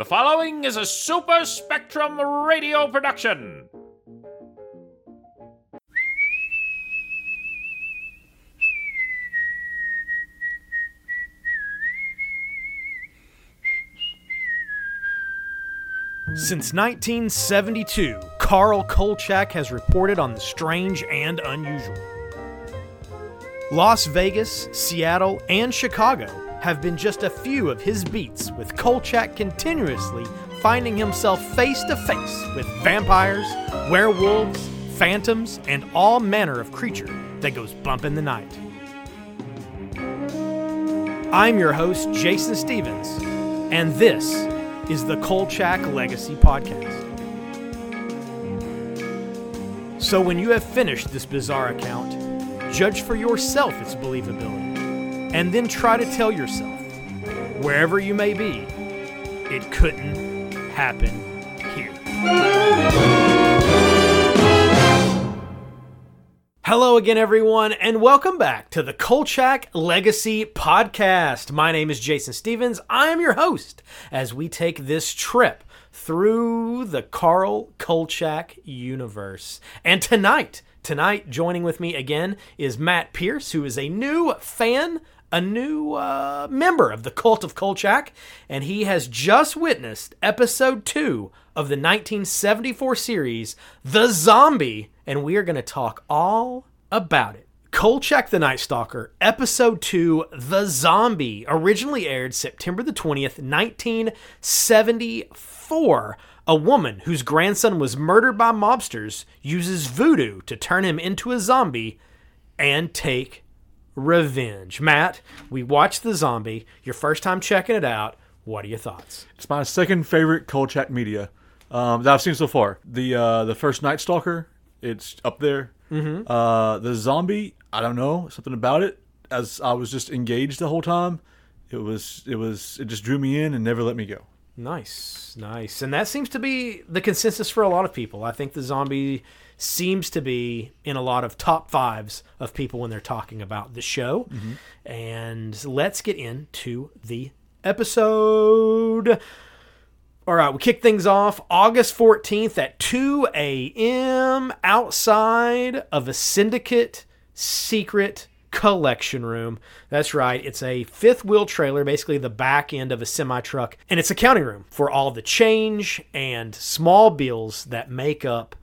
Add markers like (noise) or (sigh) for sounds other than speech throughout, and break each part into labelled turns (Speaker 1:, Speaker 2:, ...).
Speaker 1: The following is a Super Spectrum radio production.
Speaker 2: Since 1972, Carl Kolchak has reported on the strange and unusual. Las Vegas, Seattle, and Chicago have been just a few of his beats, with Kolchak continuously finding himself face to face with vampires, werewolves, phantoms, and all manner of creature that goes bump in the night. I'm your host, Jason Stephens, and this is the Kolchak Legacy Podcast. So, when you have finished this bizarre account, judge for yourself its believability, and then try to tell yourself, wherever you may be, it couldn't happen here. Hello again, everyone, and welcome back to the Kolchak Legacy Podcast. My name is Jason Stephens. I am your host as we take this trip through the Carl Kolchak universe. And tonight, tonight, joining with me again is Matt Pierce, who is a new fan, a new uh, member of the Kult of Kolchak, and he has just witnessed episode two of the 1974 series, The Zombie, and we are going to talk all about it. Kolchak the Night Stalker, Episode 2, The Zombie, originally aired September the 20th, 1974. A woman whose grandson was murdered by mobsters uses voodoo to turn him into a zombie and take revenge. Matt, we watched The Zombie, your first time checking it out. What are your thoughts?
Speaker 3: It's my second favorite Kolchak media um, that I've seen so far. The uh, the first Night Stalker, it's up there. Mm-hmm. Uh, the zombie, I don't know something about it. As I was just engaged the whole time, it was it was it just drew me in and never let me go.
Speaker 2: Nice, nice. And that seems to be the consensus for a lot of people. I think the zombie seems to be in a lot of top fives of people when they're talking about the show. And let's get into the episode. All right, we kick things off August 14th at 2 a.m. outside of a syndicate secret collection room. That's right, it's a fifth wheel trailer, basically the back end of a semi truck, and it's a counting room for all the change and small bills that make up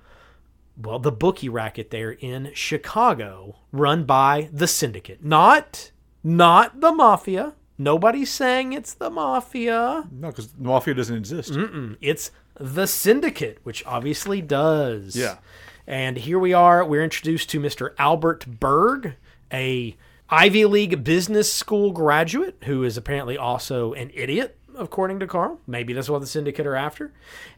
Speaker 2: well, the bookie racket there in Chicago, run by the syndicate. Not not the mafia. Nobody's saying it's the mafia.
Speaker 3: No, because the mafia doesn't exist.
Speaker 2: Mm-mm. It's the syndicate, which obviously does.
Speaker 3: Yeah.
Speaker 2: And here we are. We're introduced to Mr. Albert Berg, a Ivy League business school graduate who is apparently also an idiot, according to Carl. Maybe that's what the syndicate are after.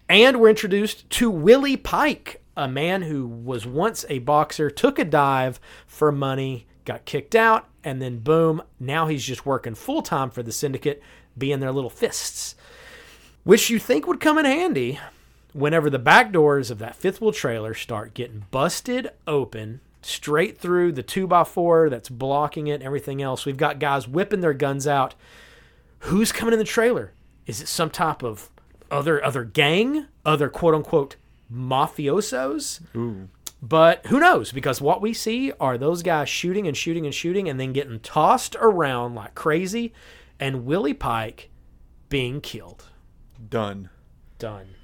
Speaker 2: And we're introduced to Willie Pike, a man who was once a boxer, took a dive for money, got kicked out, and then boom, now he's just working full time for the syndicate, being their little fists which you think would come in handy whenever the back doors of that fifth wheel trailer start getting busted open straight through the two by four that's blocking it and everything else. We've got guys whipping their guns out. Who's coming in the trailer? Is it some type of other other gang, other quote unquote mafiosos? But who knows? Because what we see are those guys shooting and shooting and shooting and then getting tossed around like crazy, and Willie Pike being killed
Speaker 3: Done.
Speaker 2: done.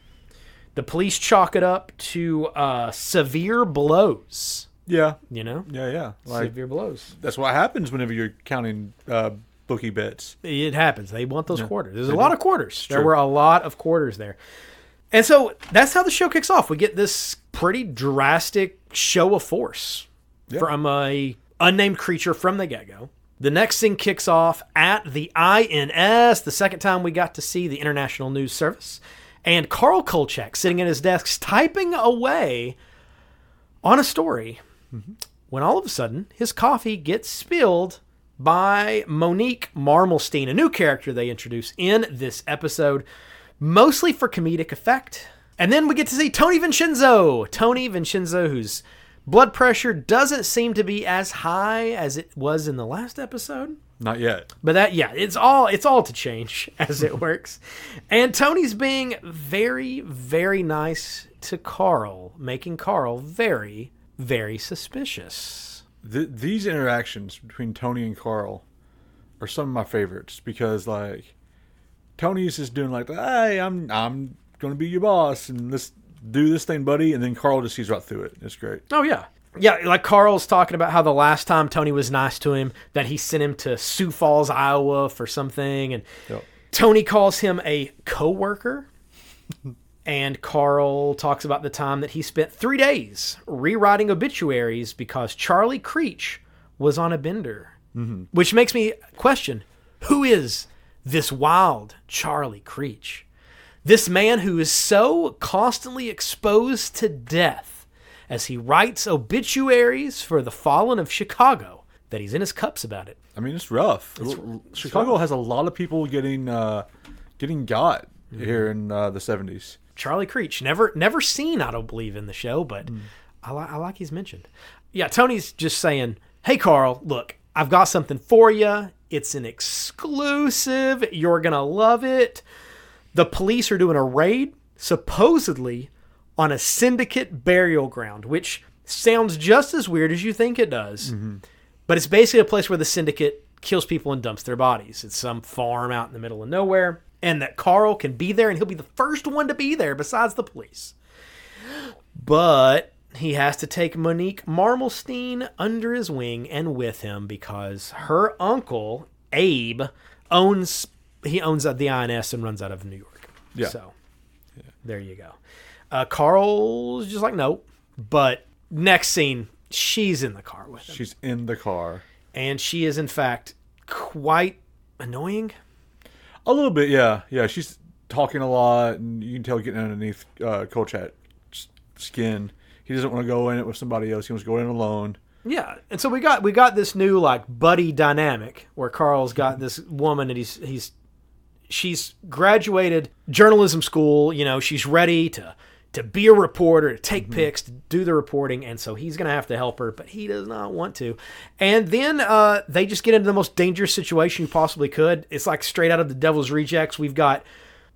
Speaker 2: The police chalk it up to uh, severe blows.
Speaker 3: Yeah.
Speaker 2: You know,
Speaker 3: Yeah. Yeah. Like
Speaker 2: severe blows.
Speaker 3: that's what happens whenever you're counting uh, bookie bets.
Speaker 2: It happens. They want those quarters. There's a lot of quarters. There were a lot of quarters there. And so that's how the show kicks off. We get this pretty drastic show of force from a unnamed creature from the get-go. The next thing kicks off at the INS, the second time we got to see the International News Service. And Carl Kolchak sitting at his desk typing away on a story when all of a sudden his coffee gets spilled by Monique Marmelstein, a new character they introduce in this episode, mostly for comedic effect. And then we get to see Tony Vincenzo. Tony Vincenzo, whose blood pressure doesn't seem to be as high as it was in the last episode.
Speaker 3: Not yet.
Speaker 2: But that yeah, it's all it's all to change (laughs) as it works. And Tony's being very very nice to Carl, making Carl very very suspicious.
Speaker 3: Th- these interactions between Tony and Carl are some of my favorites because like Tony's just doing like, "Hey, I'm I'm going to be your boss and let's do this thing, buddy." And then Carl just sees right through it. It's great.
Speaker 2: Oh yeah. Yeah, like Carl's talking about how the last time Tony was nice to him, that he sent him to Sioux Falls, Iowa for something, and
Speaker 3: Yep.
Speaker 2: Tony calls him a coworker. (laughs) and Carl talks about the time that he spent three days rewriting obituaries because Charlie Creech was on a bender. Mm-hmm. Which makes me question who is this wild Charlie Creech? This man who is so constantly exposed to death as he writes obituaries for the fallen of Chicago that he's in his cups about it.
Speaker 3: I mean, it's rough. Chicago has a lot of people getting uh, getting got here in uh, the seventies.
Speaker 2: Charlie Creech, never never seen, I don't believe, in the show, but I, li- I like he's mentioned. Yeah, Tony's just saying, "Hey, Carl, look, I've got something for you. It's an exclusive. You're gonna love it. The police are doing a raid, supposedly, on a syndicate burial ground, which sounds just as weird as you think it does. Mm-hmm. But it's basically a place where the syndicate kills people and dumps their bodies. It's some farm out in the middle of nowhere, and that Carl can be there, and he'll be the first one to be there besides the police. But he has to take Monique Marmelstein under his wing and with him because her uncle Abe owns he owns the INS and runs out of New York.
Speaker 3: Yeah.
Speaker 2: So there you go. Uh, Carl's just like nope. but next scene she's in the car with him,
Speaker 3: She's in the car.
Speaker 2: and she is in fact quite annoying.
Speaker 3: A little bit, yeah, yeah. She's talking a lot, and you can tell getting underneath uh, Kolchak's skin. He doesn't want to go in it with somebody else. He wants to go in alone.
Speaker 2: Yeah, and so we got we got this new like buddy dynamic where Carl's got mm-hmm. this woman and he's he's she's graduated journalism school. You know, she's ready to to be a reporter, to take mm-hmm. pics, to do the reporting, and so he's gonna have to help her, but he does not want to. And then uh, they just get into the most dangerous situation you possibly could. It's like straight out of the Devil's Rejects. We've got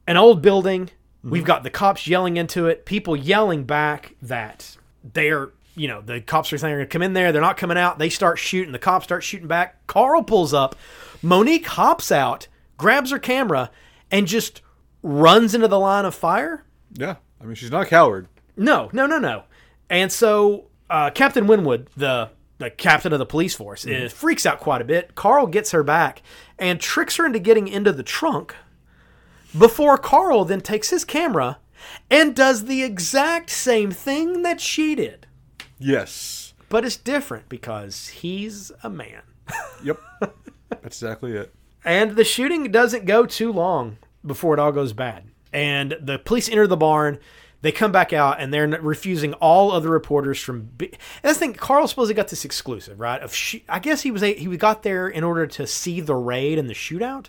Speaker 2: an old building. We've mm-hmm. got the cops yelling into it, people yelling back that they're, you know, the cops are saying they're going to come in there. They're not coming out. They start shooting. The cops start shooting back. Carl pulls up. Monique hops out, grabs her camera, and just runs into the line of fire.
Speaker 3: Yeah, I mean, she's not a coward.
Speaker 2: No, no, no, no. And so uh, Captain Winwood, the the captain of the police force, is, freaks out quite a bit. Carl gets her back and tricks her into getting into the trunk before Carl then takes his camera and does the exact same thing that she did.
Speaker 3: Yes.
Speaker 2: But it's different because he's a man. (laughs)
Speaker 3: Yep. That's exactly it.
Speaker 2: And the shooting doesn't go too long before it all goes bad. And the police enter the barn. They come back out and they're refusing all other reporters from. Be- and that's the thing. Carl supposedly got this exclusive, right? Of sh- I guess he was a- he got there in order to see the raid and the shootout.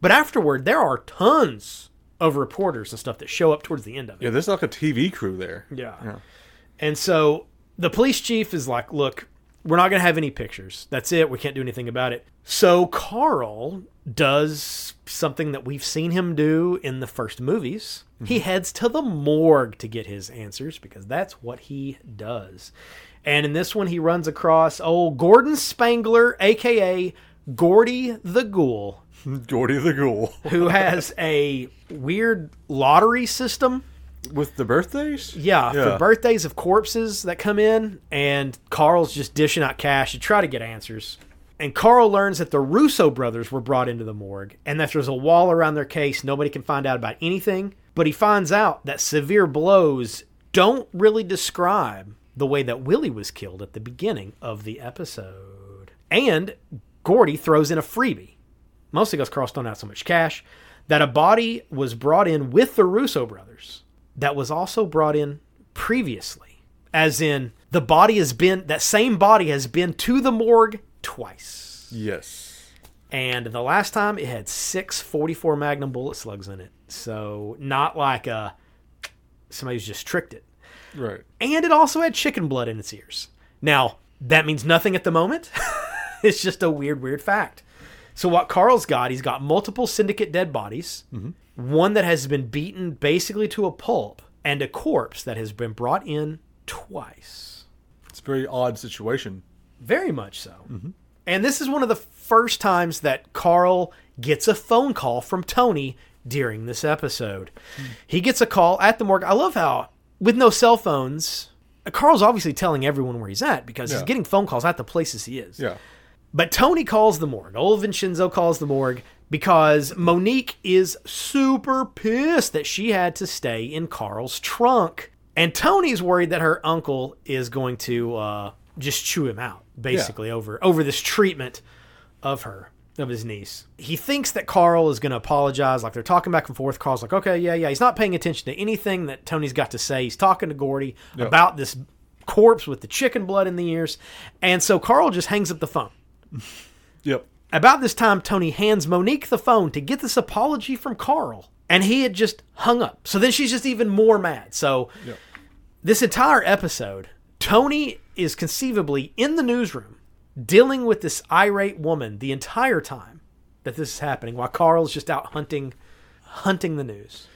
Speaker 2: But afterward, there are tons of reporters and stuff that show up towards the end of it.
Speaker 3: Yeah, there's like a TV crew there.
Speaker 2: Yeah.
Speaker 3: Yeah.
Speaker 2: And so the police chief is like, look, we're not going to have any pictures. That's it. We can't do anything about it. So Carl does something that we've seen him do in the first movies. Mm-hmm. He heads to the morgue to get his answers because that's what he does. And in this one, he runs across old Gordon Spangler, aka Gordy the Ghoul, (laughs)
Speaker 3: Gordy the Ghoul. (laughs)
Speaker 2: who has a weird lottery system
Speaker 3: With the birthdays?
Speaker 2: yeah,
Speaker 3: Yeah.
Speaker 2: for birthdays of corpses that come in, and Carl's just dishing out cash to try to get answers. And Carl learns that the Russo brothers were brought into the morgue, and that there's a wall around their case. Nobody can find out about anything. But he finds out that severe blows don't really describe the way that Willie was killed at the beginning of the episode. And Gordy throws in a freebie mostly because Carl's thrown out so much cash, that a body was brought in with the Russo brothers that was also brought in previously. As in, the body has been, that same body has been to the morgue twice.
Speaker 3: Yes.
Speaker 2: And the last time it had six 44 Magnum bullet slugs in it. So, not like uh, somebody's just tricked it
Speaker 3: Right.
Speaker 2: and it also had chicken blood in its ears. Now, that means nothing at the moment. (laughs) it's just a weird, weird fact. So what Carl's got, he's got multiple syndicate dead bodies, one that has been beaten basically to a pulp, and a corpse that has been brought in twice.
Speaker 3: It's a very odd situation.
Speaker 2: Very much so. And this is one of the first times that Carl gets a phone call from Tony during this episode. He gets a call at the morgue. I love how, with no cell phones, Carl's obviously telling everyone where he's at because he's getting phone calls at the places he is.
Speaker 3: Yeah.
Speaker 2: But Tony calls the morgue. Old Vincenzo calls the morgue because Monique is super pissed that she had to stay in Carl's trunk. And Tony's worried that her uncle is going to uh, just chew him out, basically, over over this treatment of her, of his niece. He thinks that Carl is going to apologize. Like they're talking back and forth. Carl's like, okay, yeah, yeah. He's not paying attention to anything that Tony's got to say. He's talking to Gordy about this corpse with the chicken blood in the ears. And so Carl just hangs up the phone. (laughs)
Speaker 3: Yep.
Speaker 2: About this time, Tony hands Monique the phone to get this apology from Carl, and he had just hung up. So then she's just even more mad. So
Speaker 3: Yep.
Speaker 2: this entire episode, Tony is conceivably in the newsroom dealing with this irate woman the entire time that this is happening, while Carl's just out hunting, hunting the news.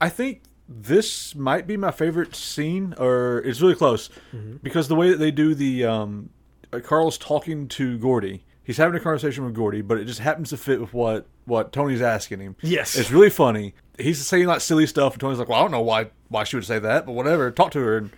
Speaker 3: I think this might be my favorite scene, or it's really close,
Speaker 2: Mm-hmm.
Speaker 3: because the way that they do the um, Carl's talking to Gordy. He's having a conversation with Gordy, but it just happens to fit with what what Tony's asking him.
Speaker 2: Yes.
Speaker 3: it's really funny. He's saying like silly stuff, and Tony's like, "Well, I don't know why why she would say that, but whatever. Talk to her." And,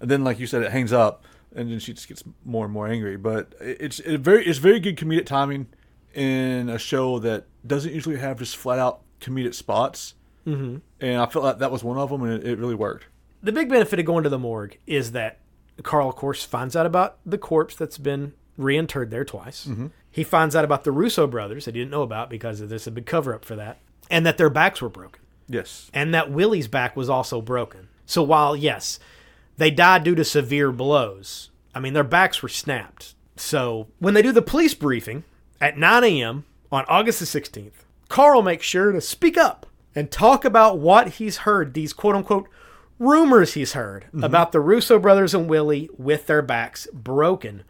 Speaker 3: and then, like you said, it hangs up, and then she just gets more and more angry. But it's it very it's very good comedic timing in a show that doesn't usually have just flat out comedic spots. Mm-hmm. And I felt like that was one of them, and it, it really worked.
Speaker 2: the big benefit of going to the morgue is that Carl, of course, finds out about the corpse that's been reinterred there twice. Mm-hmm. He finds out about the Russo brothers that he didn't know about because there's a big cover up for that, and that their backs were broken,
Speaker 3: Yes.
Speaker 2: and that Willie's back was also broken. So while yes, they died due to severe blows, I mean their backs were snapped. So when they do the police briefing at 9 a.m. on August the 16th, Carl makes sure to speak up and talk about what he's heard, these quote unquote rumors he's heard about the Russo brothers and Willie with their backs broken.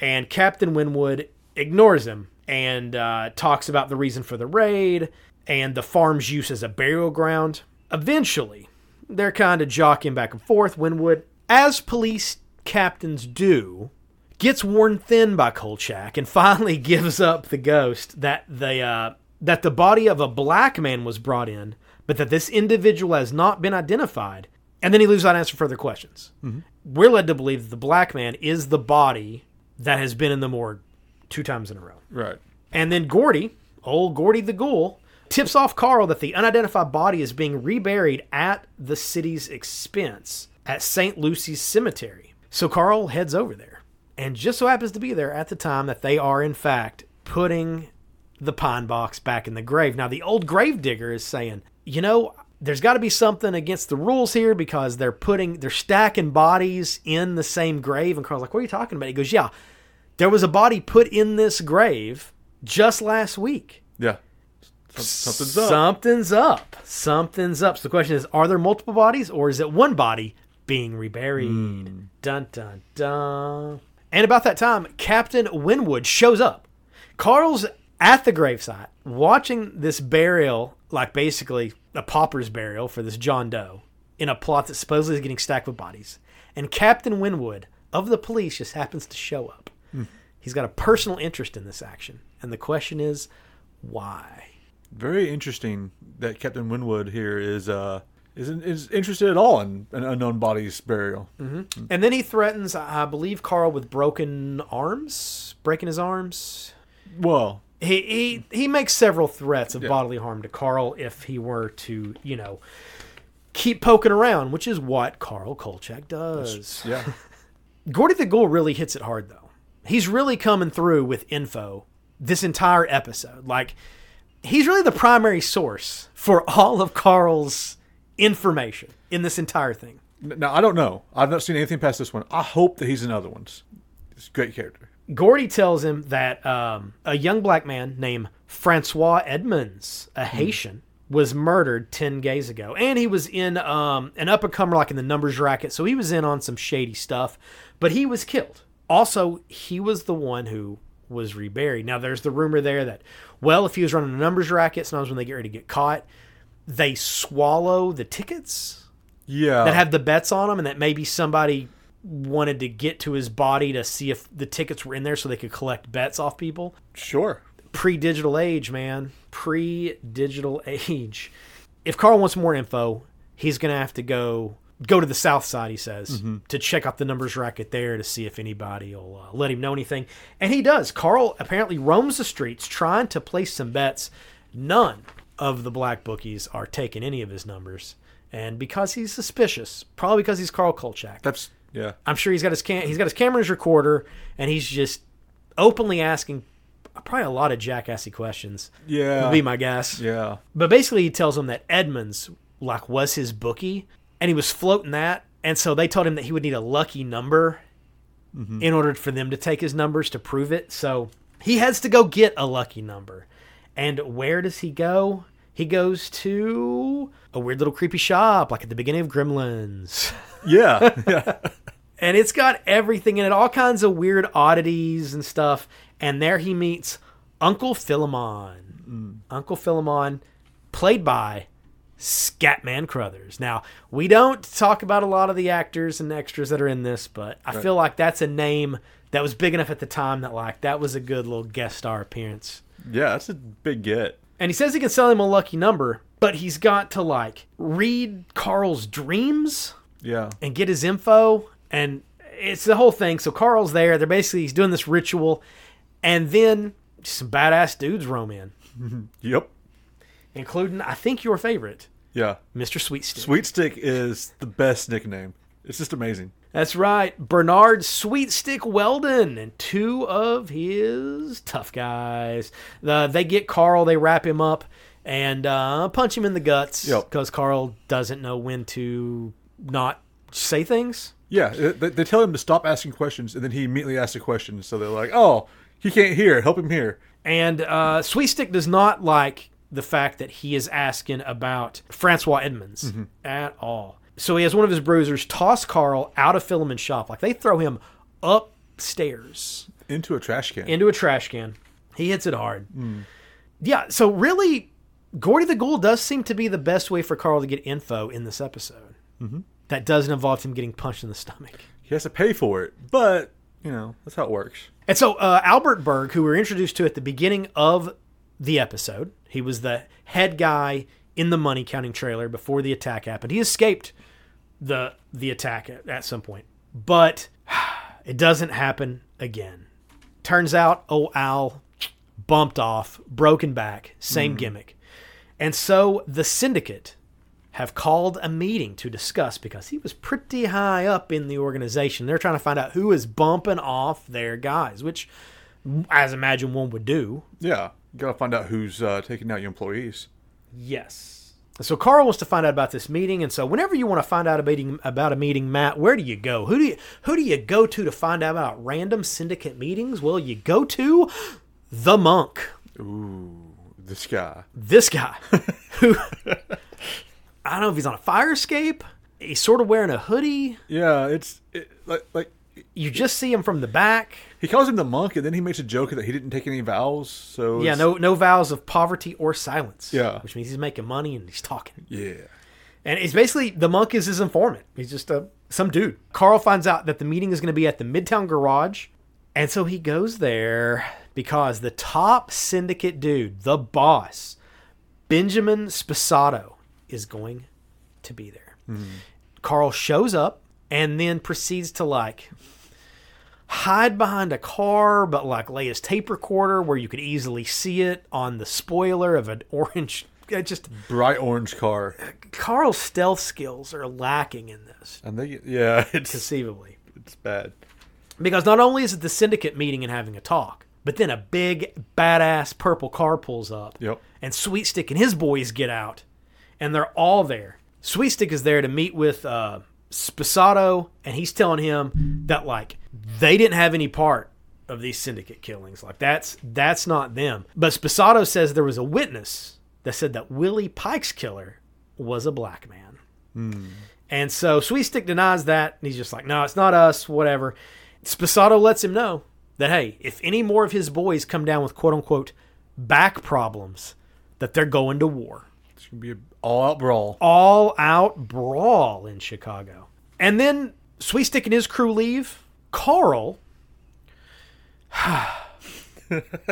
Speaker 2: And Captain Winwood ignores him and uh, talks about the reason for the raid and the farm's use as a burial ground. Eventually, they're kind of jockeying back and forth. Winwood, as police captains do, gets worn thin by Kolchak and (laughs) finally gives up the ghost that the uh, that the body of a black man was brought in, but that this individual has not been identified. And then he leaves out answer further questions. Mm-hmm. We're led to believe that the black man is the body that has been in the morgue two times in a row.
Speaker 3: Right.
Speaker 2: And then Gordy, old Gordy the Ghoul, tips off Carl that the unidentified body is being reburied at the city's expense at St. Lucy's Cemetery. So Carl heads over there and just so happens to be there at the time that they are, in fact, putting the pine box back in the grave. Now, the old grave digger is saying, you know, there's got to be something against the rules here because they're putting, they're stacking bodies in the same grave. And Carl's like, what are you talking about? He goes, yeah, there was a body put in this grave just last week.
Speaker 3: Yeah. Something's up.
Speaker 2: Something's up. Something's up. So the question is, are there multiple bodies or is it one body being reburied?
Speaker 3: Hmm.
Speaker 2: Dun dun dun. And about that time, Captain Winwood shows up. Carl's at the gravesite watching this burial, like basically a pauper's burial for this John Doe, in a plot that supposedly is getting stacked with bodies. And Captain Winwood of the police just happens to show up.
Speaker 3: Hmm.
Speaker 2: He's got a personal interest in this action. And the question is, why?
Speaker 3: Very interesting that Captain Winwood here is uh isn't is interested at all in an unknown body's burial.
Speaker 2: And then he threatens, I believe, Carl with broken arms, breaking his arms.
Speaker 3: Well,
Speaker 2: He he he makes several threats of
Speaker 3: Yeah.
Speaker 2: bodily harm to Carl if he were to, you know, keep poking around, which is what Carl Kolchak does.
Speaker 3: yeah. (laughs)
Speaker 2: Gordy the Ghoul really hits it hard though. He's really coming through with info this entire episode. Like he's really the primary source for all of Carl's information in this entire thing.
Speaker 3: now I don't know. I've not seen anything past this one. I hope that he's in other ones. He's a great character.
Speaker 2: Gordy tells him that um, a young black man named Francois Edmonds, a Haitian, was murdered 10 days ago. And he was in um, an up and comer, like in the numbers racket. So he was in on some shady stuff, but he was killed. Also, he was the one who was reburied. Now, there's the rumor there that, well, if he was running a numbers racket, sometimes when they get ready to get caught, they swallow the tickets
Speaker 3: Yeah.
Speaker 2: that have the bets on them, and that maybe somebody wanted to get to his body to see if the tickets were in there so they could collect bets off people.
Speaker 3: sure.
Speaker 2: Pre-digital age, man. Pre-digital (laughs) age. If Carl wants more info, he's gonna have to go go to the south side. He says to check out the numbers racket there to see if anybody will uh, let him know anything, and he does. Carl apparently roams the streets trying to place some bets. None of the black bookies are taking any of his numbers, and because he's suspicious, probably because he's Carl Kolchak.
Speaker 3: That's yeah.
Speaker 2: I'm sure he's got his cam- he's got his camera and his recorder, and he's just openly asking probably a lot of jackassy questions.
Speaker 3: Yeah.
Speaker 2: would be my guess.
Speaker 3: Yeah.
Speaker 2: But basically, he tells him that Edmonds like was his bookie, and he was floating that, and so they told him that he would need a lucky number mm-hmm. in order for them to take his numbers to prove it. So he has to go get a lucky number, and where does he go? He goes to a weird little creepy shop, like at the beginning of Gremlins. (laughs)
Speaker 3: Yeah. yeah.
Speaker 2: and it's got everything in it, all kinds of weird oddities and stuff. And there he meets Uncle Philemon. Mm. Uncle Philemon, played by Scatman Crothers. Now, we don't talk about a lot of the actors and extras that are in this, but I feel like that's a name that was big enough at the time that like that was a good little guest star appearance.
Speaker 3: Yeah. That's a big get.
Speaker 2: And he says he can sell him a lucky number, but he's got to like read Carl's dreams
Speaker 3: Yeah.
Speaker 2: and get his info and it's the whole thing so carl's there they're basically he's doing this ritual and then some badass dudes roam in (laughs)
Speaker 3: Yep.
Speaker 2: including i think your favorite
Speaker 3: Yeah.
Speaker 2: mr sweetstick
Speaker 3: Sweet Stick is the best nickname. It's just amazing.
Speaker 2: That's right bernard sweetstick weldon and two of his tough guys the, they get carl they wrap him up and uh, punch him in the guts
Speaker 3: Yep.
Speaker 2: because carl doesn't know when to not say things
Speaker 3: Yeah. They, they tell him to stop asking questions, and then he immediately asks a question. So they're like, "Oh, he can't hear. Help him hear."
Speaker 2: And uh, Sweetstick does not like the fact that he is asking about Francois Edmonds at all. So he has one of his bruisers toss Carl out of Philemon's shop. Like they throw him upstairs
Speaker 3: Into a trash can.
Speaker 2: into a trash can. He hits it hard. Yeah, so really, Gordy the Ghoul does seem to be the best way for Carl to get info in this episode. Mm-hmm. That doesn't involve him getting punched in the stomach.
Speaker 3: he has to pay for it, but you know that's how it works.
Speaker 2: And so uh, Albert Berg, who we were introduced to at the beginning of the episode, he was the head guy in the money counting trailer before the attack happened. He escaped the the attack at, at some point, but (sighs) it doesn't happen again. Turns out, oh Al bumped off, broken back, same gimmick, and so the syndicate have called a meeting to discuss because he was pretty high up in the organization. They're trying to find out who is bumping off their guys, which, as imagine one would do.
Speaker 3: Yeah, you gotta find out who's uh, taking out your employees.
Speaker 2: Yes. So Carl wants to find out about this meeting, and so whenever you want to find out about a meeting, about a meeting, Matt, where do you go? Who do you who do you go to to find out about random syndicate meetings? Well, you go to the monk.
Speaker 3: Ooh, this guy.
Speaker 2: This guy, (laughs) who I don't know if he's on a fire escape. He's sort of wearing a hoodie.
Speaker 3: Yeah, it's it, like like
Speaker 2: You just see him from the back.
Speaker 3: he calls him the monk, and then he makes a joke that he didn't take any vows. So
Speaker 2: Yeah,
Speaker 3: it's-
Speaker 2: no no vows of poverty or silence.
Speaker 3: Yeah.
Speaker 2: which means he's making money and he's talking.
Speaker 3: yeah,
Speaker 2: And it's basically the monk is his informant. He's just a some dude. Carl finds out that the meeting is going to be at the Midtown Garage, and so he goes there because the top syndicate dude, the boss, Benjamin Spasato, is going to be there. Mm-hmm. Carl shows up and then proceeds to like hide behind a car, but like lay his tape recorder where you could easily see it on the spoiler of an (laughs) orange. Just
Speaker 3: bright orange car,
Speaker 2: Carl's stealth skills are lacking in this,
Speaker 3: and they yeah, (laughs) it's
Speaker 2: conceivably.
Speaker 3: it's bad.
Speaker 2: Because not only is it the syndicate meeting and having a talk, but then a big badass purple car pulls up.
Speaker 3: Yep.
Speaker 2: And Sweetstick and his boys get out, and they're all there. Sweetstick is there to meet with uh, Spasato, and he's telling him that like they didn't have any part of these syndicate killings. Like that's that's not them. But Spasato says there was a witness that said that Willie Pike's killer was a black man. Hmm. And so Sweetstick denies that, and he's just like, "No, it's not us. Whatever." Spasato lets him know that hey, if any more of his boys come down with quote unquote back problems, that they're going to war.
Speaker 3: It's gonna be an all-out brawl.
Speaker 2: All out brawl in Chicago. And then Sweet Stick and his crew leave. Carl,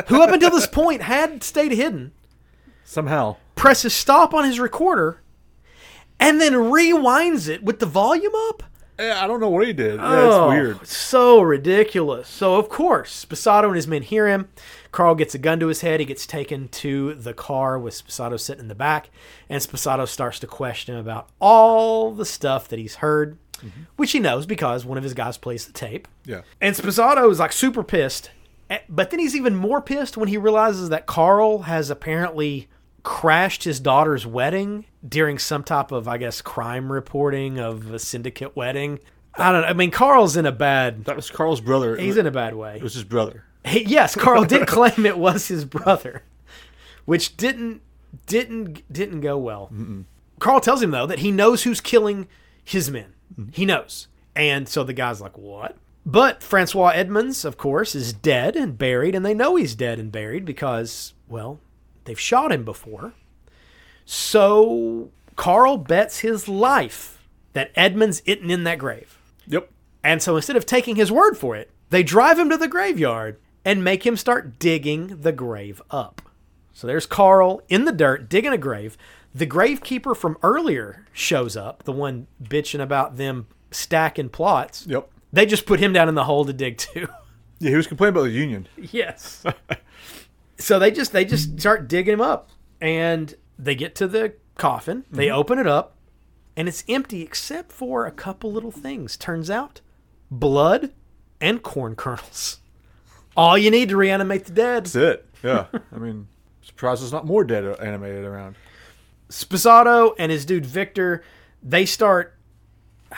Speaker 2: who up until this point had stayed hidden,
Speaker 3: Somehow,
Speaker 2: presses stop on his recorder and then rewinds it with the volume up.
Speaker 3: Eh, I don't know what he did. Yeah,
Speaker 2: Oh,
Speaker 3: it's weird.
Speaker 2: So ridiculous. So, of course, Spasato and his men hear him. Carl gets a gun to his head. He gets taken to the car with Spasato sitting in the back. And Spasato starts to question him about all the stuff that he's heard, which he knows because one of his guys plays the tape.
Speaker 3: Yeah.
Speaker 2: And Spasato is like super pissed. Eh, But then he's even more pissed when he realizes that Carl has apparently crashed his daughter's wedding during some type of, I guess, crime reporting of a syndicate wedding. I don't know. I mean, Carl's in a bad.
Speaker 3: That was Carl's brother.
Speaker 2: He's in a bad way.
Speaker 3: It was his brother.
Speaker 2: He- yes, Carl did (laughs) claim it was his brother, which didn't didn't didn't go well. Carl tells him though that he knows who's killing his men. He knows, and so the guy's like, "What?" But Francois Edmonds, of course, is dead and buried, and they know he's dead and buried because, well, they've shot him before. So Carl bets his life that Edmonds isn't in that grave.
Speaker 3: Yep.
Speaker 2: And so instead of taking his word for it, they drive him to the graveyard and make him start digging the grave up. So there's Carl in the dirt digging a grave. The gravekeeper from earlier shows up, the one bitching about them stacking plots.
Speaker 3: Yep.
Speaker 2: They just put him down in the hole to dig too. (laughs)
Speaker 3: Yeah, he was complaining about the union.
Speaker 2: yes. so they just they just start digging him up and they get to the coffin, they mm-hmm. open it up, and it's empty except for a couple little things. Turns out blood and corn kernels. All you need to reanimate the dead.
Speaker 3: That's it. Yeah. I mean, (laughs) surprised there's not more dead animated around.
Speaker 2: Spasato and his dude Victor, they start (sighs)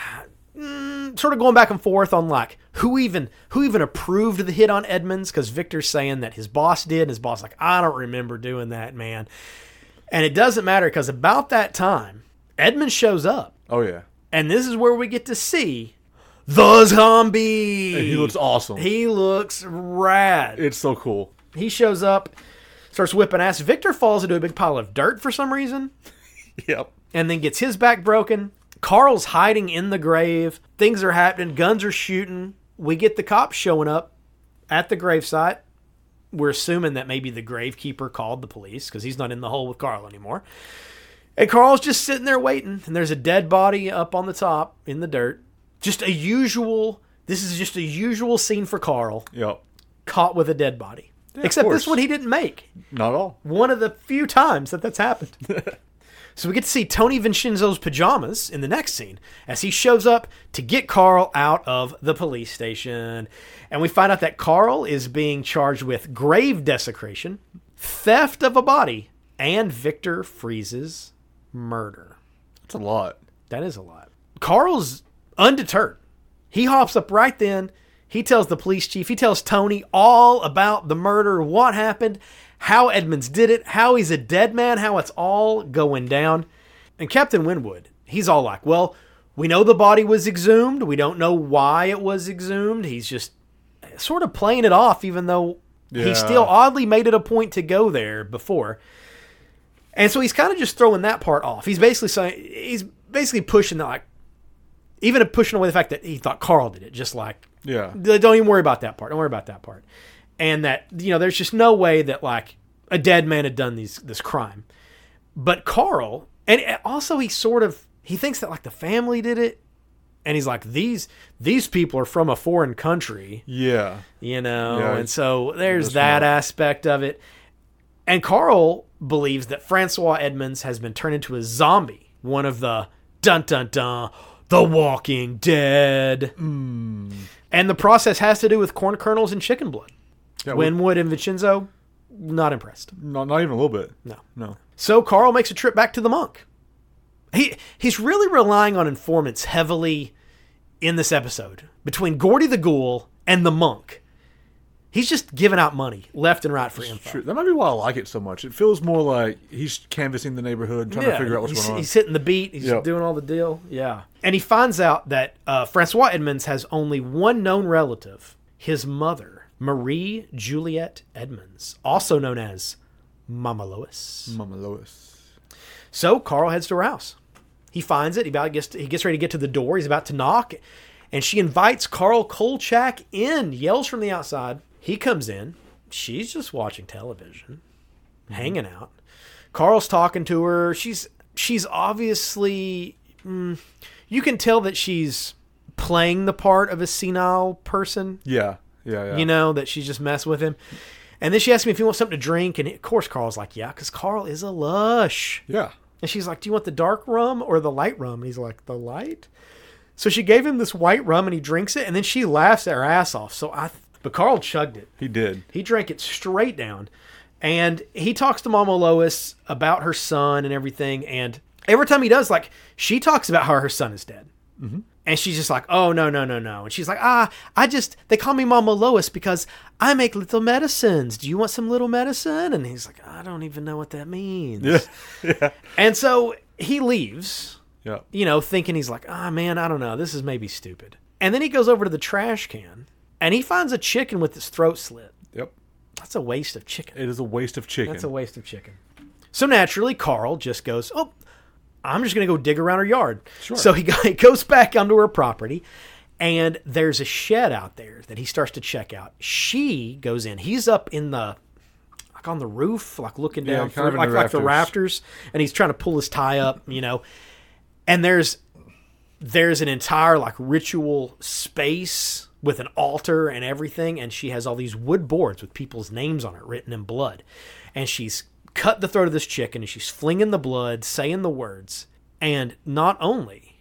Speaker 2: mm, sort of going back and forth on like who even who even approved the hit on Edmonds because Victor's saying that his boss did, and his boss like I don't remember doing that, man. And it doesn't matter because about that time, Edmonds shows up,
Speaker 3: Oh yeah.
Speaker 2: and this is where we get to see the zombie.
Speaker 3: And he looks awesome.
Speaker 2: He looks rad.
Speaker 3: it's so cool.
Speaker 2: He shows up, starts whipping ass. Victor falls into a big pile of dirt for some reason (laughs)
Speaker 3: Yep.
Speaker 2: and then gets his back broken. Carl's hiding in the grave. Things are happening. Guns are shooting. We get the cops showing up at the gravesite. We're assuming that maybe the gravekeeper called the police because he's not in the hole with Carl anymore. And Carl's just sitting there waiting, and there's a dead body up on the top in the dirt. Just a usual. This is just a usual scene for Carl,
Speaker 3: Yep.
Speaker 2: caught with a dead body.
Speaker 3: Of
Speaker 2: Except this one he didn't make
Speaker 3: Not at all.
Speaker 2: one of the few times that that's happened. (laughs) so we get to see Tony Vincenzo's pajamas in the next scene as he shows up to get Carl out of the police station. And we find out that Carl is being charged with grave desecration, theft of a body, and Victor Freeze's murder.
Speaker 3: That's a lot.
Speaker 2: That is a lot. Carl's undeterred. He hops up right then. He tells the police chief, he tells Tony all about the murder, what happened, how Edmonds did it, how he's a dead man, how it's all going down. And Captain Winwood, he's all like, well, we know the body was exhumed. We don't know why it was exhumed. He's just sort of playing it off, even though he still oddly made it a point to go there before. And so he's kind of just throwing that part off. He's basically saying he's basically pushing that like even pushing away the fact that he thought Carl did it, just like
Speaker 3: Yeah.
Speaker 2: don't even worry about that part. Don't worry about that part. And that you know, there's just no way that like a dead man had done these this crime. But Carl, and also he sort of he thinks that like the family did it, and he's like these these people are from a foreign country,
Speaker 3: Yeah.
Speaker 2: you know,
Speaker 3: Yeah,
Speaker 2: and so there's that
Speaker 3: right.
Speaker 2: aspect of it. And Carl believes that Francois Edmonds has been turned into a zombie, one of the dun dun dun, the Walking Dead.
Speaker 3: Hmm.
Speaker 2: And the process has to do with corn kernels and chicken blood.
Speaker 3: Yeah.
Speaker 2: Winwood and Vincenzo, not impressed.
Speaker 3: not, not even a little bit.
Speaker 2: No.
Speaker 3: No.
Speaker 2: So Carl makes a trip back to the monk. He he's really relying on informants heavily in this episode between Gordy the Ghoul and the monk. He's just giving out money left and right for info.
Speaker 3: That might be why I like it so much. It feels more like he's canvassing the neighborhood, trying to figure out what's going on.
Speaker 2: he's hitting the beat. He's
Speaker 3: Yep.
Speaker 2: doing all the deal. Yeah, and he finds out that uh, Francois Edmonds has only one known relative, his mother, Marie Juliet Edmonds, also known as Mama Lois.
Speaker 3: Mama Lois.
Speaker 2: So Carl heads to her house. He finds it. He about gets he gets ready to get to the door. He's about to knock, and she invites Carl Kolchak in. Yells from the outside. He comes in. She's just watching television, hanging out. Carl's talking to her. She's she's obviously mm, you can tell that she's playing the part of a senile person.
Speaker 3: Yeah. Yeah. Yeah.
Speaker 2: You know that she's just messing with him. And then she asks me if he wants something to drink, and of course Carl's like, "Yeah," because Carl is a lush.
Speaker 3: Yeah.
Speaker 2: And she's like, Do you want the dark rum or the light rum? And he's like, The light? So she gave him this white rum and he drinks it and then she laughs her ass off. So I, but Carl chugged it.
Speaker 3: He did.
Speaker 2: He drank it straight down. And he talks to Mama Lois about her son and everything. And every time he does, like, she talks about how her son is dead. And she's just like, oh, no, no, no, no. And she's like, ah, I just, they call me Mama Lois because I make little medicines. Do you want some little medicine? And he's like, I don't even know what that means.
Speaker 3: Yeah. (laughs) yeah.
Speaker 2: And so he leaves,
Speaker 3: Yeah.
Speaker 2: you know, thinking he's like, ah, man, I don't know. This is maybe stupid. And then he goes over to the trash can and he finds a chicken with its throat slit.
Speaker 3: Yep.
Speaker 2: That's a waste of chicken.
Speaker 3: It is a waste of chicken.
Speaker 2: That's a waste of chicken. So naturally, Carl just goes, "Oh, I'm just going to go dig around her yard."
Speaker 3: Sure.
Speaker 2: So he, go- (laughs) he goes back onto her property, and there's a shed out there that he starts to check out. She goes in. He's up in the like on the roof, like looking down
Speaker 3: of
Speaker 2: through, like
Speaker 3: the
Speaker 2: like the rafters, and he's trying to pull his tie up, you know. And there's there's an entire like ritual space with an altar and everything and she has all these wood boards with people's names on it written in blood. And she's cut the throat of this chicken and she's flinging the blood saying the words. And not only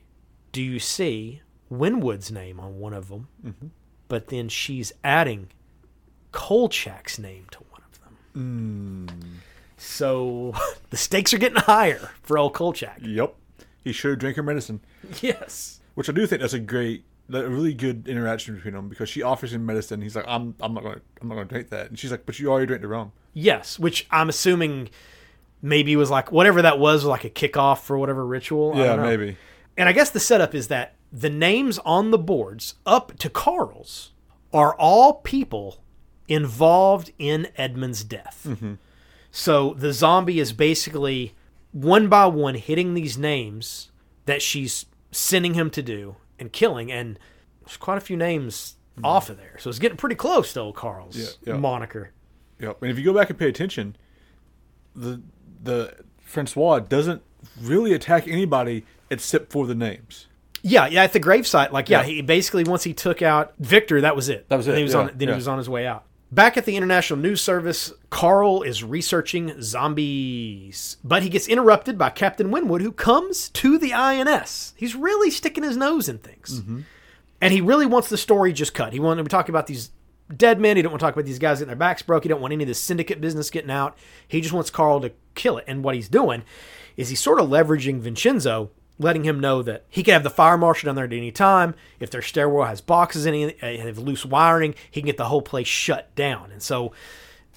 Speaker 2: do you see winwood's name on one of them mm-hmm. but then she's adding kolchak's name to one of them. Mm. So (laughs) the stakes are getting higher for old kolchak.
Speaker 3: Yep. He should drink her medicine, (laughs)
Speaker 2: yes.
Speaker 3: Which I do think that's a great, a really good interaction between them because she offers him medicine. He's like, I'm, I'm not going, to I'm not going to drink that, and she's like, but you already drank the rum.
Speaker 2: Yes, which I'm assuming maybe was like whatever that was, like a kickoff for whatever ritual.
Speaker 3: Yeah, maybe.
Speaker 2: And I guess the setup is that the names on the boards up to Carl's are all people involved in Edmonds' death. Mm-hmm. So the zombie is basically one by one hitting these names that she's sending him to do and killing, and there's quite a few names mm. off of there. So it's getting pretty close to old Carl's
Speaker 3: Yeah, yeah.
Speaker 2: moniker.
Speaker 3: Yep. And if you go back and pay attention, the the Francois doesn't really attack anybody except for the names.
Speaker 2: Yeah, yeah, at the gravesite, like yeah,
Speaker 3: Yeah.
Speaker 2: he basically once he took out Victor, that was it.
Speaker 3: That was
Speaker 2: Then
Speaker 3: it,
Speaker 2: He was
Speaker 3: yeah,
Speaker 2: on. Then
Speaker 3: yeah.
Speaker 2: he was on his way out. Back at the International News Service, Carl is researching zombies, but he gets interrupted by Captain Winwood, who comes to the INS. He's really sticking his nose in things,
Speaker 3: Mm-hmm.
Speaker 2: and he really wants the story just cut. He wanted to talk about these dead men. He don't want to talk about these guys getting their backs broke. He don't want any of this syndicate business getting out. He just wants Carl to kill it. And what he's doing is he's sort of leveraging Vincenzo, letting him know that he can have the fire marshal down there at any time. If their stairwell has boxes in it, uh, have loose wiring, he can get the whole place shut down. And so,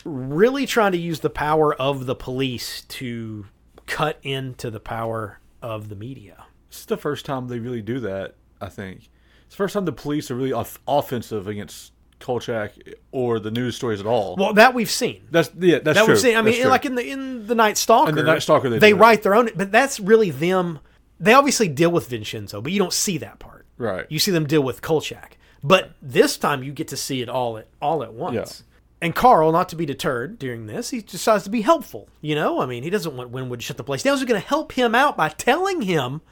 Speaker 2: really trying to use the power of the police to cut into the power of the media.
Speaker 3: This is the first time they really do that. I think it's the first time the police are really off- offensive against Kolchak or the news stories at all.
Speaker 2: Well, that we've seen.
Speaker 3: that's yeah, that's
Speaker 2: that
Speaker 3: true.
Speaker 2: we've seen. I mean, like in the in the Night Stalker,
Speaker 3: In the Night Stalker, they
Speaker 2: they write their own. But that's really them. They obviously deal with Vincenzo, but you don't see that part.
Speaker 3: Right.
Speaker 2: You see them deal with Kolchak, but this time you get to see it all at all at once.
Speaker 3: Yeah.
Speaker 2: And Carl, not to be deterred during this, he decides to be helpful. You know, I mean, he doesn't want Winwood to shut the place down. He's going to help him out by telling him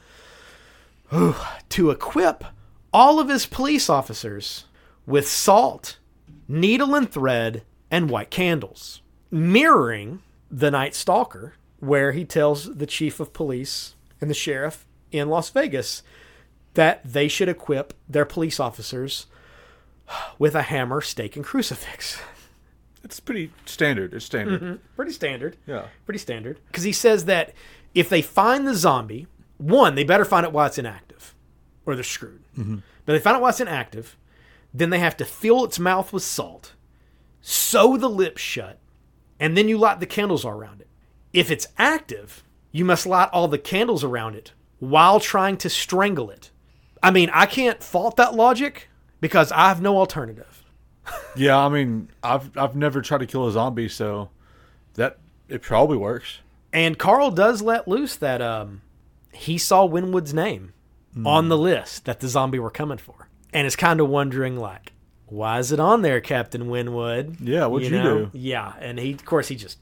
Speaker 2: to equip all of his police officers with salt, needle and thread, and white candles, mirroring the Night Stalker, where he tells the chief of police and the sheriff in Las Vegas that they should equip their police officers with a hammer, stake, and crucifix.
Speaker 3: it's pretty standard. It's standard. Mm-hmm.
Speaker 2: Pretty standard.
Speaker 3: Yeah.
Speaker 2: Pretty standard. Because he says that if they find the zombie, one, they better find it while it's inactive, or they're screwed. Mm-hmm. But they find out while it's inactive, then they have to fill its mouth with salt, sew the lips shut, and then you light the candles all around it. If it's active, you must light all the candles around it while trying to strangle it. I mean, I can't fault that logic because I have no alternative. (laughs)
Speaker 3: Yeah, I mean, I've I've never tried to kill a zombie, so that it probably works.
Speaker 2: And Carl does let loose that um, he saw Winwood's name on the list that the zombie were coming for, and is kind of wondering like, why is it on there, Captain Winwood?
Speaker 3: Yeah, what'd you do?
Speaker 2: Yeah, and he, of course, he just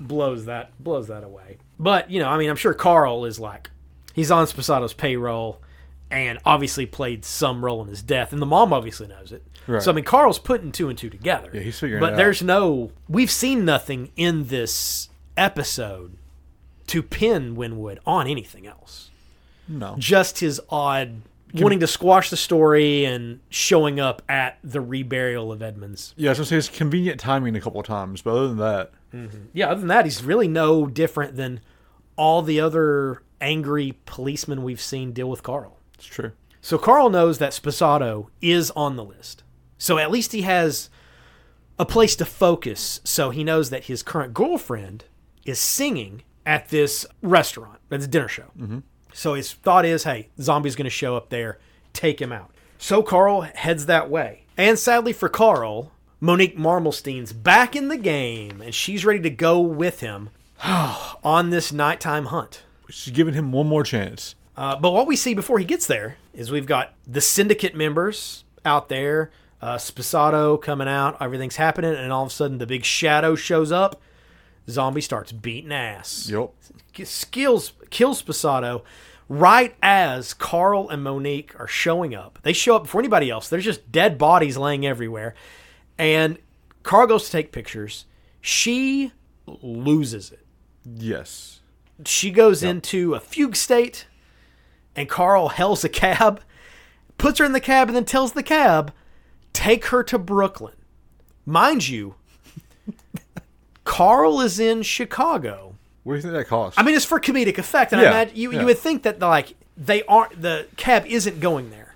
Speaker 2: blows that blows that away. But you know, I mean, I'm sure Carl is like, he's on Sposato's payroll, and obviously played some role in his death, and the mom obviously knows it.
Speaker 3: Right.
Speaker 2: So I mean, Carl's putting two and two together.
Speaker 3: Yeah, he's figuring
Speaker 2: But
Speaker 3: it out.
Speaker 2: there's no, we've seen nothing in this episode to pin Winwood on anything else.
Speaker 3: No.
Speaker 2: Just his odd wanting to squash the story and showing up at the reburial of Edmonds.
Speaker 3: Yeah, I was gonna say it's convenient timing a couple of times, but other than that, Mm-hmm.
Speaker 2: Yeah, other than that, he's really no different than all the other angry policemen we've seen deal with Carl.
Speaker 3: it's true.
Speaker 2: So Carl knows that Sposato is on the list. So at least he has a place to focus. So he knows that his current girlfriend is singing at this restaurant, at this dinner show. Mm-hmm. So his thought is, hey, zombie's going to show up there, take him out. So Carl heads that way. And sadly for Carl, Monique Marmelstein's back in the game, and she's ready to go with him (sighs) on this nighttime hunt.
Speaker 3: She's giving him one more chance.
Speaker 2: Uh, but what we see before he gets there is we've got the syndicate members out there, uh, coming out, everything's happening, and all of a sudden the big shadow shows up. Zombie starts beating ass.
Speaker 3: Yep.
Speaker 2: Skills kills Sposato right as Carl and Monique are showing up. They show up before anybody else. There's just dead bodies laying everywhere. And Carl goes to take pictures. She loses it
Speaker 3: Yes.
Speaker 2: she goes into a fugue state and Carl hails a cab, puts her in the cab, and then tells the cab, take her to Brooklyn. Mind you, (laughs) Carl is in Chicago.
Speaker 3: What do you think that costs?
Speaker 2: I mean, it's for comedic effect, and
Speaker 3: Yeah,
Speaker 2: I imagine you,
Speaker 3: yeah.
Speaker 2: you would think that like they aren't the cab isn't going there.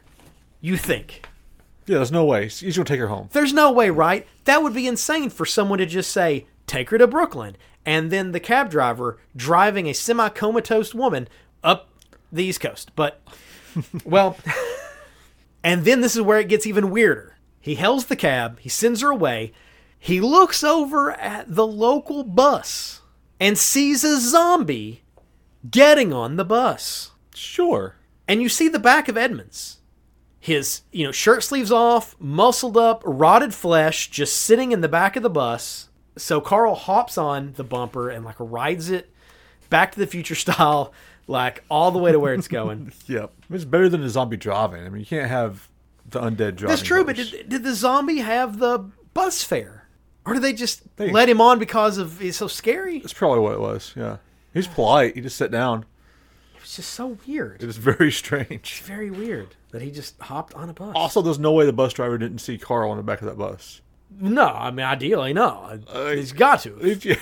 Speaker 2: You think
Speaker 3: yeah, there's no way. He's gonna take her home.
Speaker 2: there's no way, right? That would be insane for someone to just say, take her to Brooklyn. And then the cab driver driving a semi comatose woman up the East Coast. But, (laughs) well, and then this is where it gets even weirder. He hails the cab, he sends her away. He looks over at the local bus and sees a zombie getting on the bus
Speaker 3: Sure.
Speaker 2: and you see the back of Edmonds. His, you know, shirt sleeves off, muscled up, rotted flesh, just sitting in the back of the bus. So Carl hops on the bumper and like rides it back to the future (laughs) style, like all the way to where it's going. (laughs)
Speaker 3: Yep. It's better than a zombie driving. I mean, you can't have the undead driving.
Speaker 2: That's true, but did, did the zombie have the bus fare? Or did they just
Speaker 3: They-
Speaker 2: let him on because of he's so scary?
Speaker 3: that's probably what it was. Yeah. He's polite. He just sat down.
Speaker 2: It's just so weird.
Speaker 3: It was very strange.
Speaker 2: It's very weird that he just hopped on a bus.
Speaker 3: Also, there's no way the bus driver didn't see Carl on the back of that bus.
Speaker 2: No, I mean ideally no. Uh, he's got to. (laughs)
Speaker 3: If you-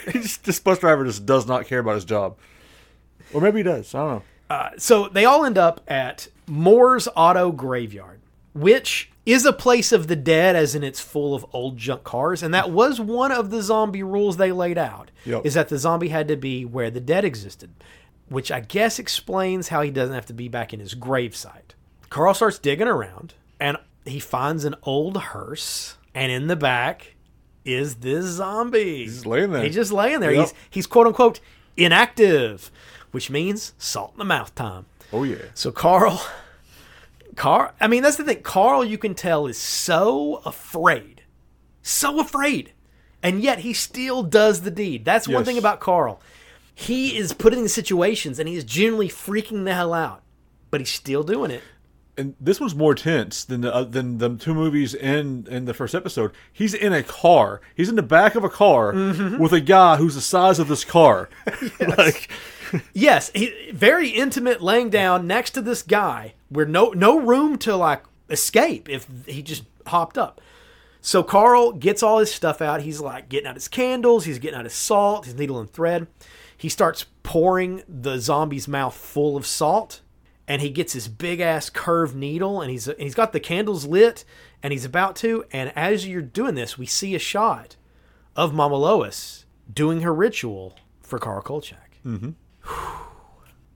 Speaker 3: this bus driver just does not care about his job, or maybe he does. I don't know.
Speaker 2: Uh, so they all end up at Moore's Auto Graveyard, which is a place of the dead, as in it's full of old junk cars, and that was one of the zombie rules they laid out.
Speaker 3: Yep.
Speaker 2: Is that the zombie had to be where the dead existed, which I guess explains how he doesn't have to be back in his gravesite. Carl starts digging around, and he finds an old hearse, and in the back is this zombie.
Speaker 3: He's just laying there.
Speaker 2: He's just laying there.
Speaker 3: Yep.
Speaker 2: He's he's quote unquote inactive, which means salt in the mouth time.
Speaker 3: Oh yeah.
Speaker 2: So Carl, Carl, I mean that's the thing. Carl, you can tell, is so afraid, so afraid, and yet he still does the deed. That's one thing about Carl. He is put in situations and he is genuinely freaking the hell out, but he's still doing it.
Speaker 3: and this one's more tense than the uh, than the two movies in in the first episode. He's in a car. He's in the back of a car
Speaker 2: Mm-hmm.
Speaker 3: with a guy who's the size of this car. (laughs) (laughs) like
Speaker 2: Yes, he, very intimate, laying down next to this guy where no no room to like escape if he just hopped up. So Carl gets all his stuff out. He's like getting out his candles. He's getting out his salt, his needle and thread. He starts pouring the zombie's mouth full of salt, and he gets his big ass curved needle, and he's and he's got the candles lit, and he's about to. And as you're doing this, we see a shot of Mama Lois doing her ritual for Carl Kolchak. Mm-hmm.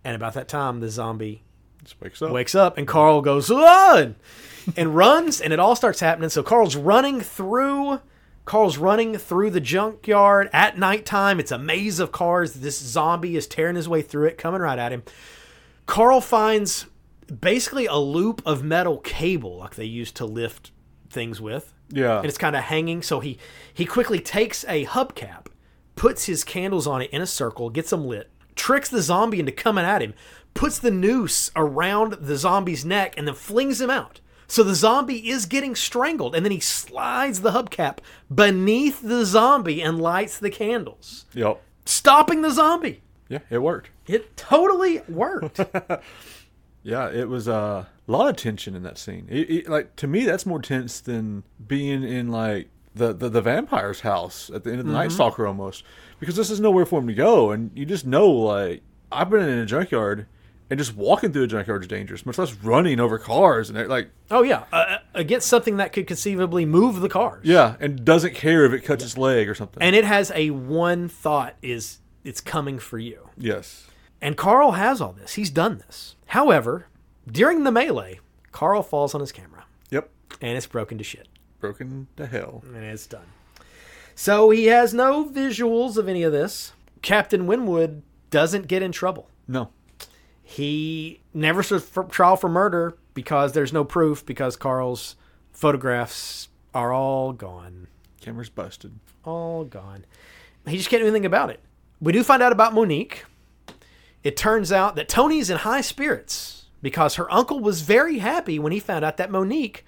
Speaker 2: And about that time, the zombie
Speaker 3: Just wakes up.
Speaker 2: wakes up and Carl goes run and runs and it all starts happening. So Carl's running through Carl's running through the junkyard at nighttime. It's a maze of cars. This zombie is tearing his way through it, coming right at him. Carl finds basically a loop of metal cable like they used to lift things with.
Speaker 3: Yeah.
Speaker 2: And it's kind of hanging. So he he quickly takes a hubcap, puts his candles on it in a circle, gets them lit, tricks the zombie into coming at him, puts the noose around the zombie's neck, and then flings him out. So the zombie is getting strangled, and then he slides the hubcap beneath the zombie and lights the candles,
Speaker 3: Yep.
Speaker 2: stopping the zombie.
Speaker 3: Yeah, it worked.
Speaker 2: It totally worked. (laughs)
Speaker 3: Yeah, it was uh, a lot of tension in that scene. It, it, like to me, that's more tense than being in like the, the, the vampire's house at the end of the Night Stalker almost, because this is nowhere for him to go, and you just know like I've been in a junkyard, and just walking through a junkyard is dangerous, much less running over cars and like
Speaker 2: oh yeah, uh, against something that could conceivably move the cars.
Speaker 3: yeah, and doesn't care if it cuts its leg or something.
Speaker 2: and it has a one thought is it's coming for you.
Speaker 3: yes,
Speaker 2: And Carl has all this. He's done this. However, during the melee, Carl falls on his camera
Speaker 3: yep,
Speaker 2: and it's broken to shit.
Speaker 3: broken to hell.
Speaker 2: And it's done. So he has no visuals of any of this. Captain Winwood doesn't get in trouble.
Speaker 3: No,
Speaker 2: He never stood for trial for murder because there's no proof because Carl's photographs are all gone.
Speaker 3: camera's busted.
Speaker 2: all gone. He just can't do anything about it. We do find out about Monique. It turns out that Tony's in high spirits because her uncle was very happy when he found out that Monique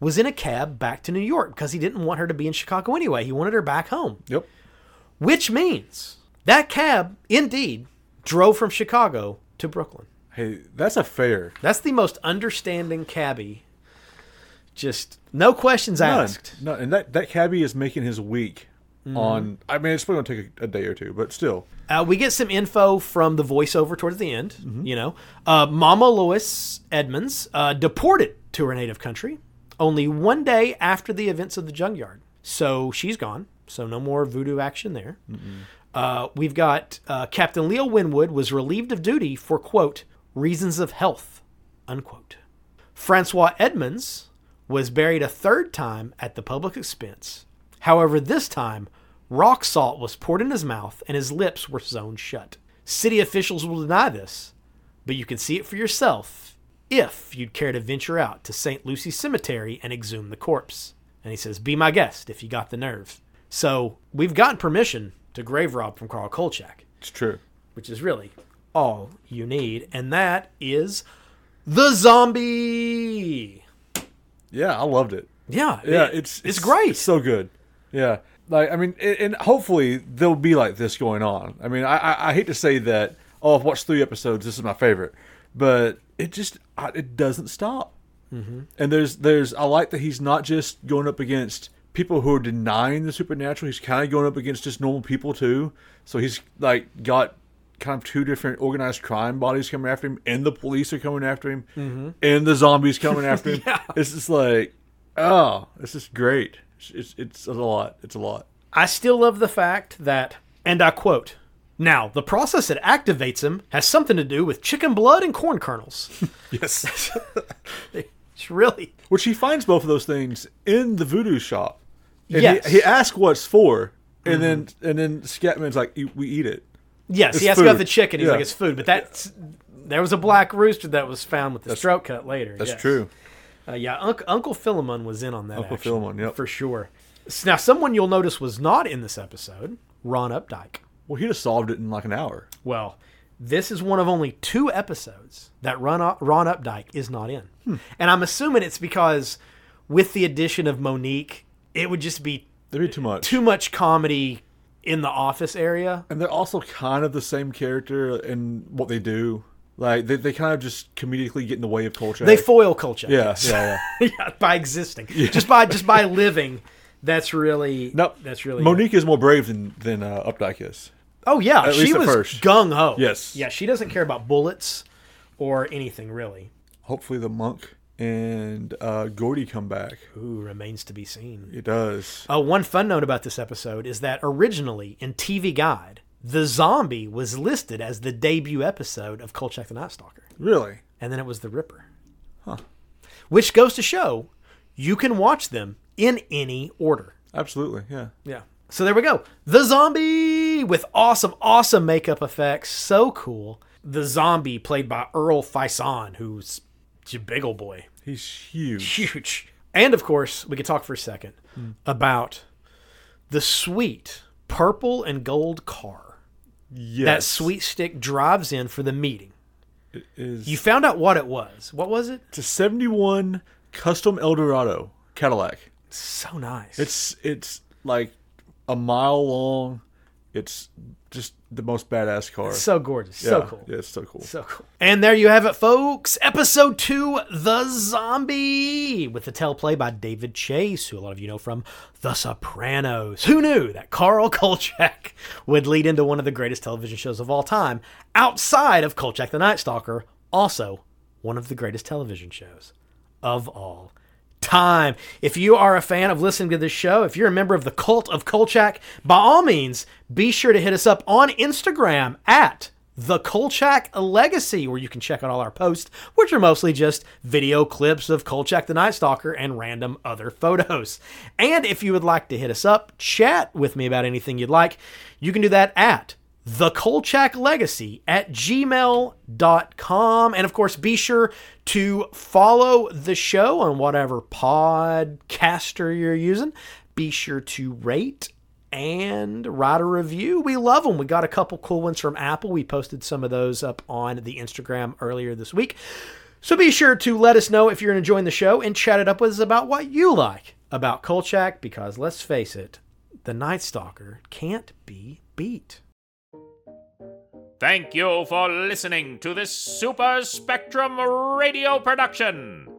Speaker 2: was in a cab back to New York because he didn't want her to be in Chicago anyway. He wanted her back home,
Speaker 3: Yep.
Speaker 2: which means that cab indeed drove from Chicago to Brooklyn.
Speaker 3: Hey, that's a fair.
Speaker 2: That's the most understanding cabbie. Just no questions
Speaker 3: None.
Speaker 2: asked.
Speaker 3: No, and that that cabbie is making his week
Speaker 2: Mm-hmm.
Speaker 3: on. I mean, it's probably gonna take a, a day or two, but still.
Speaker 2: Uh, we get some info from the voiceover towards the end. You know, uh, Mama Lois Edmonds uh, deported to her native country only one day after the events of the junkyard. So she's gone. So no more voodoo action there. Uh, we've got uh, Captain Leo Winwood was relieved of duty for quote reasons of health unquote. Francois Edmonds was buried a third time at the public expense. However, this time, rock salt was poured in his mouth and his lips were sewn shut. City officials will deny this, but you can see it for yourself if you'd care to venture out to St. Lucie Cemetery and exhume the corpse. And he says, Be my guest if you got the nerve. So we've gotten permission to grave rob from Carl Kolchak
Speaker 3: It's true.
Speaker 2: which is really all you need, and that is the zombie.
Speaker 3: Yeah, I loved it.
Speaker 2: Yeah,
Speaker 3: Yeah,
Speaker 2: it-
Speaker 3: it's
Speaker 2: it's great.
Speaker 3: It's so good. Yeah, like I mean, and and hopefully there'll be like this going on. I mean, I I, I hate to say that. Oh, I've watched three episodes. This is my favorite, but it just it doesn't stop. Mm-hmm. And there's there's I like that he's not just going up against people who are denying the supernatural. He's kind of going up against just normal people too. So he's like got kind of two different organized crime bodies coming after him, and the police are coming after him,
Speaker 2: Mm-hmm.
Speaker 3: and the zombies coming after him. (laughs) It's just like, oh, this is great. It's, it's it's a lot. It's a lot.
Speaker 2: I still love the fact that, and I quote, now, the process that activates him has something to do with chicken blood and corn kernels. (laughs)
Speaker 3: Yes. (laughs)
Speaker 2: it's really,
Speaker 3: Which he finds both of those things in the voodoo shop. And
Speaker 2: Yes. Mm-hmm.
Speaker 3: he, he asks what it's for, and then and then Scatman's like, "E- "We eat it."
Speaker 2: yes,
Speaker 3: It's
Speaker 2: he asked about the chicken. He's
Speaker 3: Yeah.
Speaker 2: like, it's food. But that's, there was a black rooster that was found with the throat cut later.
Speaker 3: That's
Speaker 2: yes.
Speaker 3: true.
Speaker 2: Uh, yeah, Unc Uncle Philemon was in on that.
Speaker 3: Uncle
Speaker 2: action,
Speaker 3: Philemon, yep.
Speaker 2: for sure. Now, someone you'll notice was not in this episode, Ron Updike.
Speaker 3: Well, he'd have solved it in like an hour.
Speaker 2: Well, this is one of only two episodes that Ron, Ron Updike is not in, and I'm assuming it's because with the addition of Monique, it would just be
Speaker 3: That'd be too much.
Speaker 2: too much comedy in the office area.
Speaker 3: and they're also kind of the same character in what they do. Like they, they kind of just comedically get in the way of Kolchak.
Speaker 2: They foil Kolchak.
Speaker 3: yeah, yeah, yeah. (laughs)
Speaker 2: yeah, by existing, just by just by living. That's really
Speaker 3: No,
Speaker 2: That's really
Speaker 3: Monique is more brave than than uh, Updike is.
Speaker 2: Oh yeah,
Speaker 3: At
Speaker 2: she
Speaker 3: least at
Speaker 2: was
Speaker 3: first.
Speaker 2: gung ho.
Speaker 3: Yes.
Speaker 2: Yeah, she doesn't care about bullets or anything really.
Speaker 3: Hopefully, the monk and uh, Gordy come back.
Speaker 2: Ooh, remains to be seen.
Speaker 3: It does.
Speaker 2: Uh, one fun note about this episode is that originally in TV Guide, the zombie was listed as the debut episode of Kolchak the Night Stalker.
Speaker 3: Really?
Speaker 2: and then it was the Ripper. Huh. Which goes to show you can watch them in any order.
Speaker 3: Absolutely, yeah.
Speaker 2: Yeah. So there we go. The zombie with awesome, awesome makeup effects. So cool. The zombie played by Earl Faison, who's a big old boy.
Speaker 3: He's huge.
Speaker 2: Huge. And of course, we could talk for a second hmm. about the sweet purple and gold car
Speaker 3: Yes.
Speaker 2: that Sweetstick drives in for the meeting.
Speaker 3: is
Speaker 2: You found out what it was. What was it?
Speaker 3: it's a 71 custom Eldorado Cadillac.
Speaker 2: So nice.
Speaker 3: It's it's like a mile long. It's just the most badass car.
Speaker 2: so gorgeous. So cool.
Speaker 3: Yeah, it's so cool.
Speaker 2: So cool. And there you have it, folks. Episode two, The Zombie, with the teleplay by David Chase, who a lot of you know from The Sopranos. Who knew that Carl (laughs) Kolchak would lead into one of the greatest television shows of all time, outside of Kolchak the Night Stalker, also one of the greatest television shows of all time. If you are a fan of listening to this show, if you're a member of the Kult of Kolchak, by all means, be sure to hit us up on Instagram at the Kolchak Legacy, where you can check out all our posts, which are mostly just video clips of Kolchak the Night Stalker and random other photos. And if you would like to hit us up, chat with me about anything you'd like, you can do that at the Kolchak Legacy at gmail.com. And of course, be sure to follow the show on whatever podcaster you're using. Be sure to rate and write a review. We love them. We got a couple cool ones from Apple. We posted some of those up on the Instagram earlier this week. So be sure to let us know if you're enjoying the show and chat it up with us about what you like about Kolchak because let's face it, the Night Stalker can't be beat.
Speaker 1: Thank you for listening to this Super Spectrum radio production.